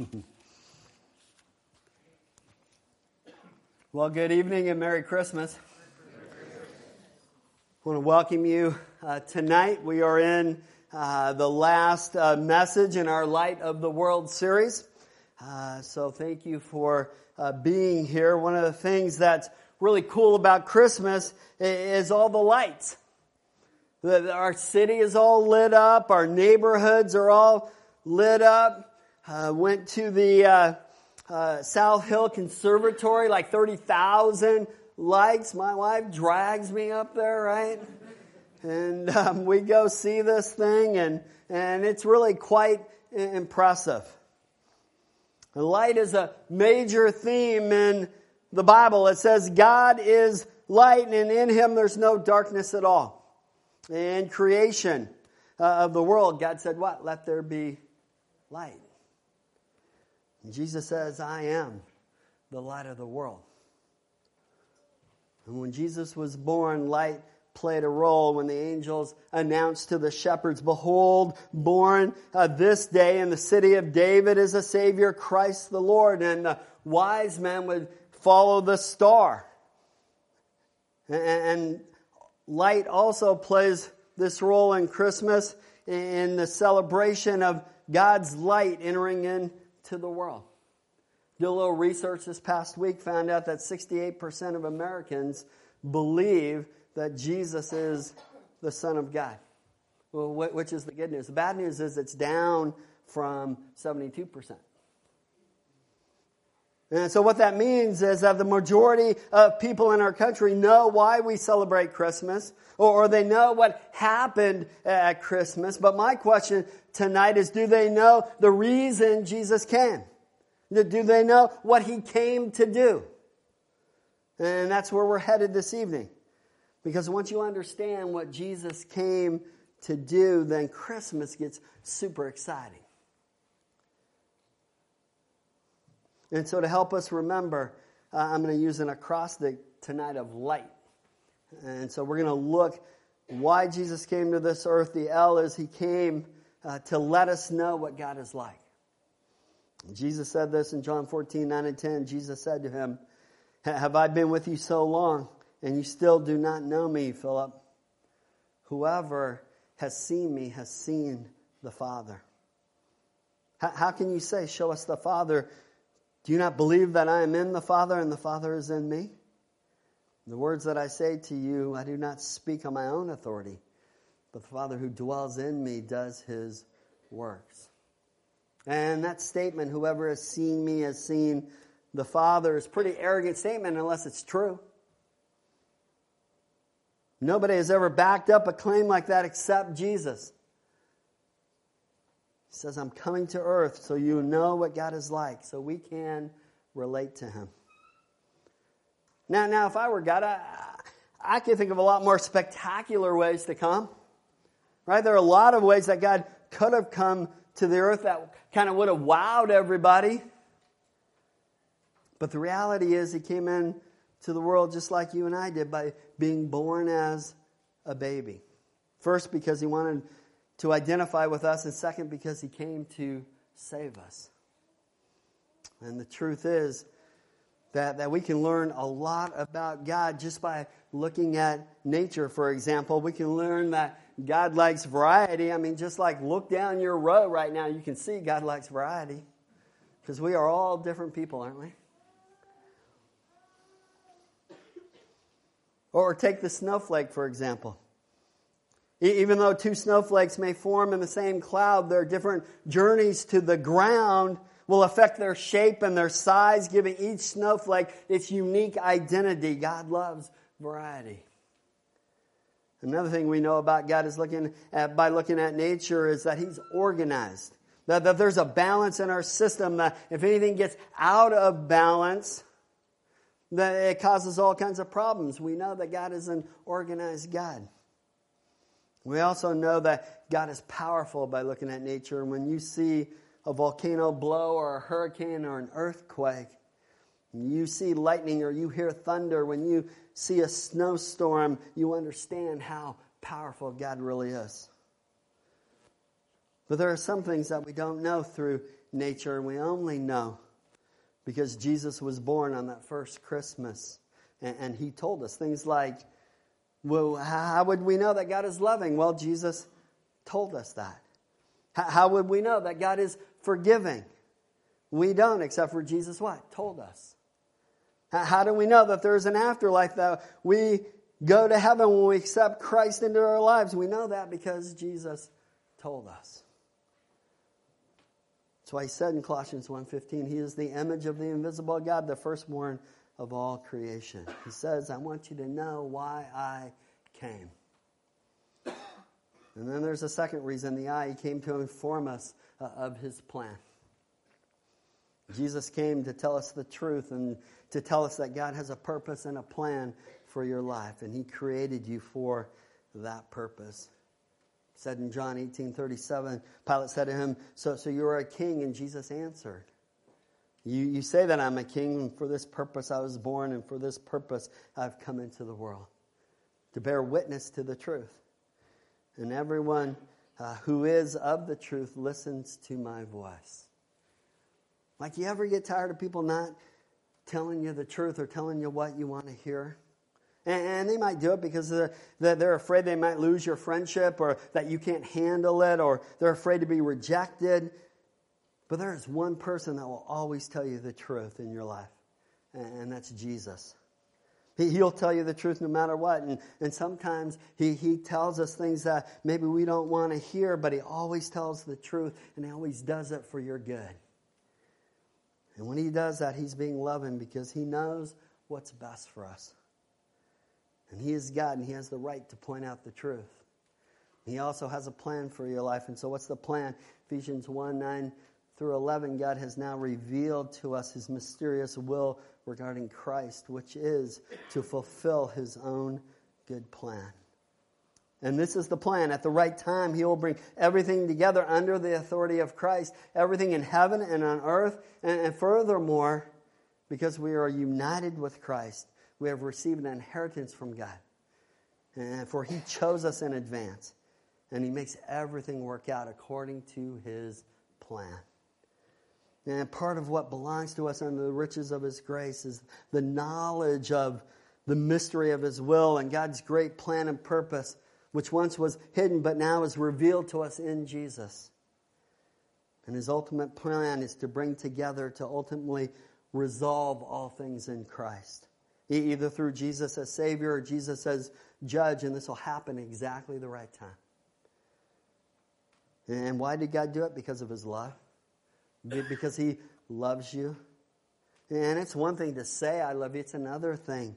well, good evening and Merry Christmas. I want to welcome you uh, tonight. We are in uh, the last uh, message in our Light of the World series. Uh, so thank you for uh, being here. One of the things that's really cool about Christmas is all the lights. Our city is all lit up. Our neighborhoods are all lit up. Uh, went to the uh, uh, South Hill Conservatory, like 30,000 likes. My wife drags me up there, right? And um, we go see this thing, and, and it's really quite impressive. Light is a major theme in the Bible. It says God is light, and in him there's no darkness at all. In creation uh, of the world, God said, What? Let there be light. Jesus says, I am the light of the world. And when Jesus was born, light played a role when the angels announced to the shepherds, Behold, born uh, this day in the city of David is a Savior, Christ the Lord. And the wise men would follow the star. And, and light also plays this role in Christmas in the celebration of God's light entering in to the world. Did a little research this past week, found out that 68% of Americans believe that Jesus is the Son of God. Well, which is the good news? The bad news is it's down from 72%. And so what that means is that the majority of people in our country know why we celebrate Christmas, or, they know what happened at Christmas. But my question tonight is, do they know the reason Jesus came? Do they know what he came to do? And that's where we're headed this evening. Because once you understand what Jesus came to do, then Christmas gets super exciting. And so, to help us remember, uh, I'm going to use an acrostic tonight of light. And so, we're going to look why Jesus came to this earth. The L is He came uh, to let us know what God is like. Jesus said this in John 14, 9 and 10. Jesus said to him, Have I been with you so long, and you still do not know me, Philip? Whoever has seen me has seen the Father. How, how can you say, Show us the Father? Do you not believe that I am in the Father and the Father is in me? The words that I say to you, I do not speak on my own authority, but the Father who dwells in me does his works. And that statement, whoever has seen me has seen the Father, is pretty arrogant statement unless it's true. Nobody has ever backed up a claim like that except Jesus. He says, I'm coming to earth so you know what God is like, so we can relate to him. Now, now if I were God, I, I could think of a lot more spectacular ways to come. Right? There are a lot of ways that God could have come to the earth that kind of would have wowed everybody. But the reality is, he came in to the world just like you and I did by being born as a baby. First, because he wanted to identify with us, and second, because he came to save us. And the truth is that, that we can learn a lot about God just by looking at nature, for example. We can learn that God likes variety. I mean, just like look down your row right now, you can see God likes variety. Because we are all different people, aren't we? Or take the snowflake, for example. Even though two snowflakes may form in the same cloud, their different journeys to the ground will affect their shape and their size, giving each snowflake its unique identity. God loves variety. Another thing we know about God is looking at, by looking at nature is that He's organized. That, that there's a balance in our system that if anything gets out of balance, that it causes all kinds of problems. We know that God is an organized God. We also know that God is powerful by looking at nature. And when you see a volcano blow or a hurricane or an earthquake, you see lightning or you hear thunder, when you see a snowstorm, you understand how powerful God really is. But there are some things that we don't know through nature, and we only know because Jesus was born on that first Christmas. And, and he told us things like, well, how would we know that God is loving? Well, Jesus told us that. How would we know that God is forgiving? We don't, except for Jesus what? Told us. How do we know that there's an afterlife that we go to heaven when we accept Christ into our lives? We know that because Jesus told us. That's why he said in Colossians 1.15, he is the image of the invisible God, the firstborn of all creation. He says, I want you to know why I came. And then there's a second reason, the I, he came to inform us uh, of his plan. Jesus came to tell us the truth and to tell us that God has a purpose and a plan for your life, and He created you for that purpose. said in John 18 37, Pilate said to him, So, so you are a king? And Jesus answered, you, you say that I'm a king, and for this purpose I was born, and for this purpose I've come into the world to bear witness to the truth. And everyone uh, who is of the truth listens to my voice. Like, you ever get tired of people not telling you the truth or telling you what you want to hear? And, they might do it because they're, they're afraid they might lose your friendship or that you can't handle it or they're afraid to be rejected. But there is one person that will always tell you the truth in your life, and that's Jesus. He, will tell you the truth no matter what. And, and sometimes he, he tells us things that maybe we don't want to hear, but he always tells the truth, and he always does it for your good. And when he does that, he's being loving because he knows what's best for us. And he is God, and he has the right to point out the truth. He also has a plan for your life. And so, what's the plan? Ephesians 1 9 through 11, God has now revealed to us his mysterious will regarding Christ, which is to fulfill his own good plan. And this is the plan. At the right time, He will bring everything together under the authority of Christ, everything in heaven and on earth. And, furthermore, because we are united with Christ, we have received an inheritance from God. And for He chose us in advance. And He makes everything work out according to His plan. And part of what belongs to us under the riches of His grace is the knowledge of the mystery of His will and God's great plan and purpose which once was hidden but now is revealed to us in Jesus. And his ultimate plan is to bring together, to ultimately resolve all things in Christ. Either through Jesus as Savior or Jesus as Judge, and this will happen exactly the right time. And why did God do it? Because of his love. Because he loves you. And it's one thing to say, I love you, it's another thing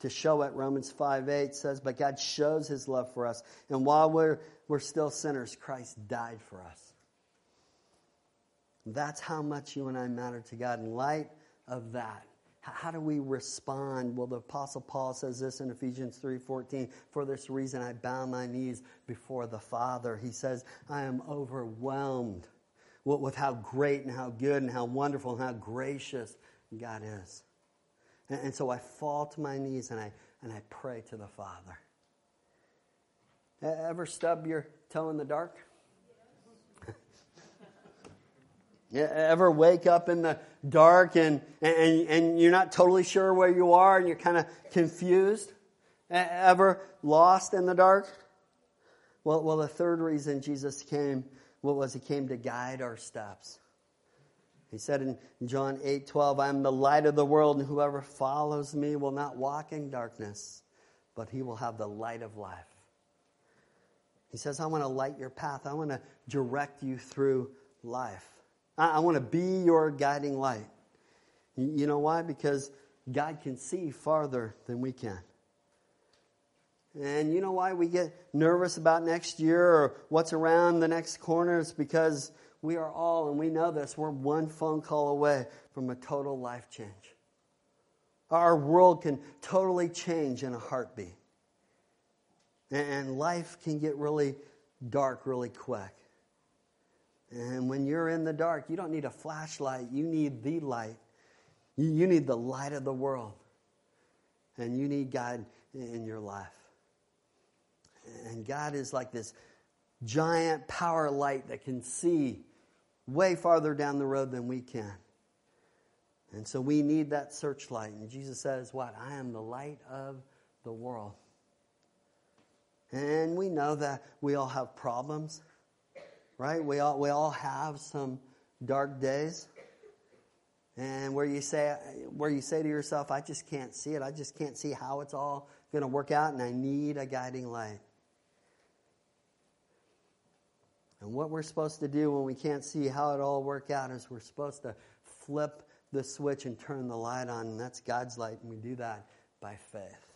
to show it. Romans 5 8 says, But God shows his love for us. And while we're, we're still sinners, Christ died for us. That's how much you and I matter to God. In light of that, how do we respond? Well, the Apostle Paul says this in Ephesians 3:14. For this reason I bow my knees before the Father. He says, I am overwhelmed with how great and how good and how wonderful and how gracious God is. And, and so I fall to my knees and I, and I pray to the Father. Ever stub your toe in the dark? Ever wake up in the dark and, and, and you're not totally sure where you are and you're kind of confused? Ever lost in the dark? Well, well, the third reason Jesus came, what was he came to guide our steps. He said in John 8 12, I am the light of the world, and whoever follows me will not walk in darkness, but he will have the light of life. He says, I want to light your path. I want to direct you through life. I, want to be your guiding light. You know why? Because God can see farther than we can. And you know why we get nervous about next year or what's around the next corner? It's because we are all, and we know this, we're one phone call away from a total life change. Our world can totally change in a heartbeat. And life can get really dark really quick. And when you're in the dark, you don't need a flashlight, you need the light. You need the light of the world. And you need God in your life. And God is like this giant power light that can see way farther down the road than we can. And so we need that searchlight. And Jesus says, What? I am the light of the world. And we know that we all have problems, right? We all, we all have some dark days. And where you say where you say to yourself, I just can't see it. I just can't see how it's all going to work out and I need a guiding light. And what we're supposed to do when we can't see how it all work out is we're supposed to flip the switch and turn the light on, and that's God's light, and we do that by faith.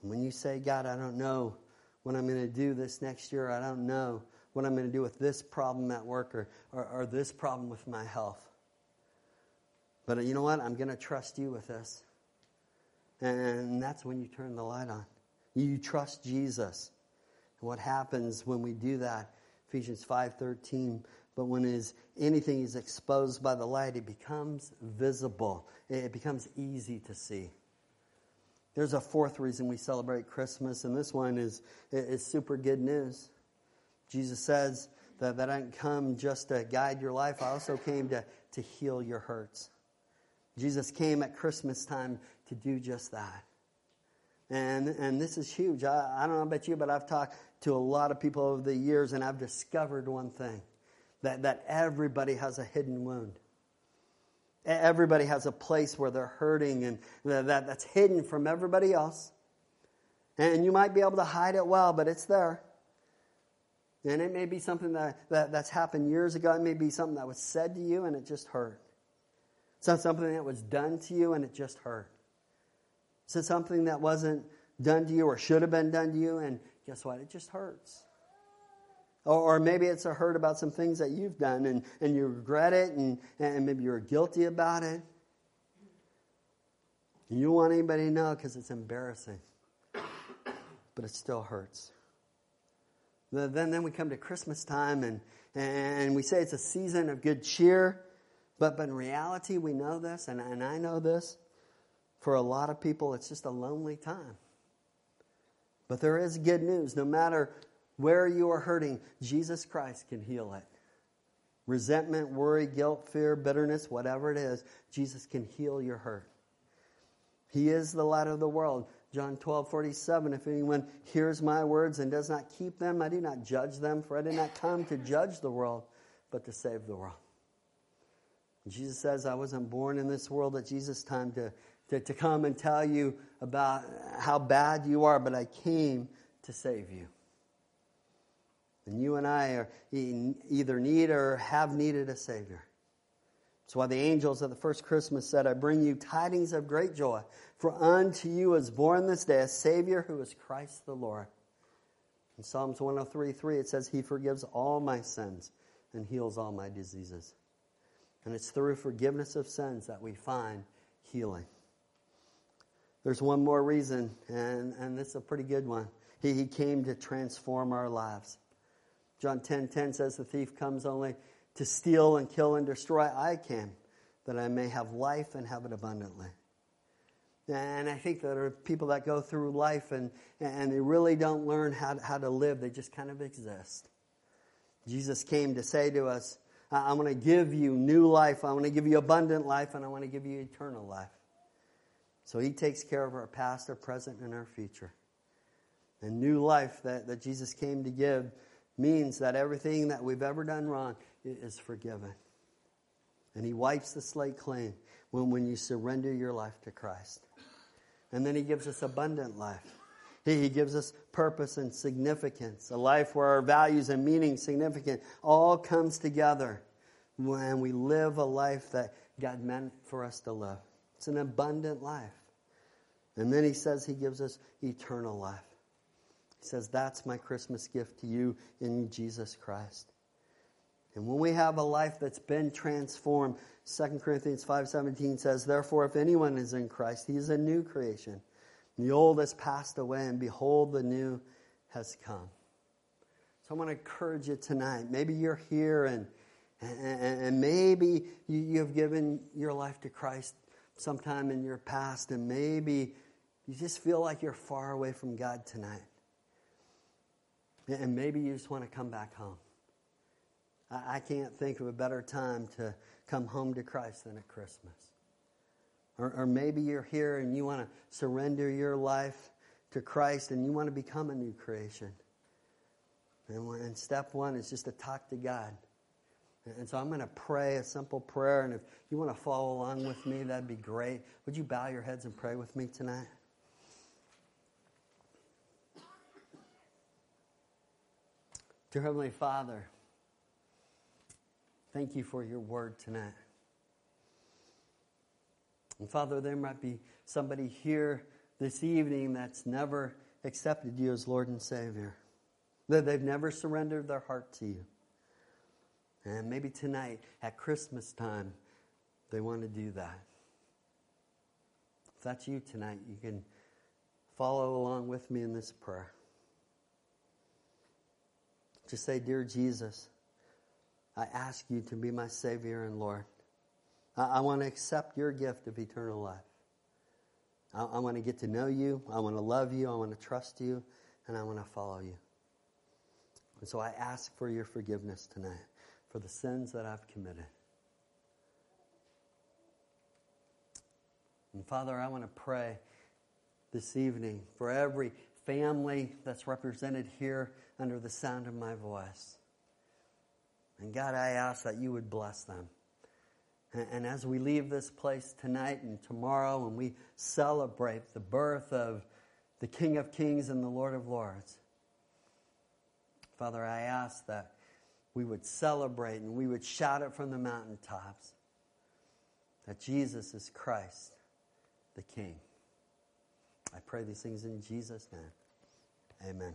And when you say, God, I don't know what I'm going to do this next year, I don't know what I'm going to do with this problem at work or, or, or this problem with my health. But you know what? I'm going to trust you with this. And that's when you turn the light on. You trust Jesus. What happens when we do that? Ephesians 5:13, but when is anything is exposed by the light, it becomes visible. It becomes easy to see. There's a fourth reason we celebrate Christmas, and this one is, is super good news. Jesus says that, that I didn't come just to guide your life, I also came to, to heal your hurts. Jesus came at Christmas time to do just that. And, and this is huge. I, I don't know about you, but I've talked to a lot of people over the years, and I've discovered one thing that, that everybody has a hidden wound. Everybody has a place where they're hurting and that, that's hidden from everybody else. And you might be able to hide it well, but it's there. And it may be something that, that, that's happened years ago. It may be something that was said to you and it just hurt. It's not something that was done to you and it just hurt. It's something that wasn't done to you or should have been done to you and guess what? It just hurts. Or, or maybe it's a hurt about some things that you've done and, and you regret it and, and maybe you're guilty about it. And you don't want anybody to know because it's embarrassing. But it still hurts. Then, then we come to Christmas time and, and we say it's a season of good cheer. But, but in reality, we know this, and, and I know this. For a lot of people, it's just a lonely time. But there is good news. No matter where you are hurting, Jesus Christ can heal it. Resentment, worry, guilt, fear, bitterness, whatever it is, Jesus can heal your hurt. He is the light of the world. John 12, 47. If anyone hears my words and does not keep them, I do not judge them, for I did not come to judge the world, but to save the world. Jesus says, I wasn't born in this world at Jesus' time to, to, to come and tell you about how bad you are, but I came to save you. And you and I are either need or have needed a Savior. That's why the angels at the first Christmas said, I bring you tidings of great joy, for unto you is born this day a Savior who is Christ the Lord. In Psalms 103 3, it says, He forgives all my sins and heals all my diseases. And it's through forgiveness of sins that we find healing. There's one more reason, and, and this is a pretty good one. He, he came to transform our lives. John 10 10 says, The thief comes only to steal and kill and destroy. I came that I may have life and have it abundantly. And I think there are people that go through life and, and they really don't learn how, how to live, they just kind of exist. Jesus came to say to us, I'm going to give you new life, I want to give you abundant life, and I want to give you eternal life. So he takes care of our past, our present, and our future. And new life that, that Jesus came to give means that everything that we've ever done wrong is forgiven. And he wipes the slate clean when, when you surrender your life to Christ. And then he gives us abundant life. He, he gives us purpose and significance, a life where our values and meaning, significant, all comes together when we live a life that God meant for us to live. It's an abundant life. And then he says he gives us eternal life. He says, That's my Christmas gift to you in Jesus Christ. And when we have a life that's been transformed, 2 Corinthians 5:17 says, "Therefore if anyone is in Christ, he is a new creation. The old has passed away and behold the new has come." So I want to encourage you tonight. Maybe you're here and and, and maybe you, have given your life to Christ sometime in your past, and maybe you just feel like you're far away from God tonight. And maybe you just want to come back home. I, can't think of a better time to come home to Christ than at Christmas. Or, or maybe you're here and you want to surrender your life to Christ and you want to become a new creation. And, and step one is just to talk to God. And so I'm going to pray a simple prayer. And if you want to follow along with me, that'd be great. Would you bow your heads and pray with me tonight? Dear Heavenly Father, thank you for your word tonight. And Father, there might be somebody here this evening that's never accepted you as Lord and Savior, that they've never surrendered their heart to you. And maybe tonight at Christmas time, they want to do that. If that's you tonight, you can follow along with me in this prayer. Just say, Dear Jesus, I ask you to be my Savior and Lord. I, I want to accept your gift of eternal life. I, I want to get to know you. I want to love you. I want to trust you. And I want to follow you. And so I ask for your forgiveness tonight for the sins that I've committed. And Father, I want to pray this evening for every family that's represented here under the sound of my voice. And God, I ask that you would bless them. And, as we leave this place tonight and tomorrow, and we celebrate the birth of the King of Kings and the Lord of Lords, Father, I ask that we would celebrate and we would shout it from the mountaintops that Jesus is Christ, the King. I pray these things in Jesus' name. Amen.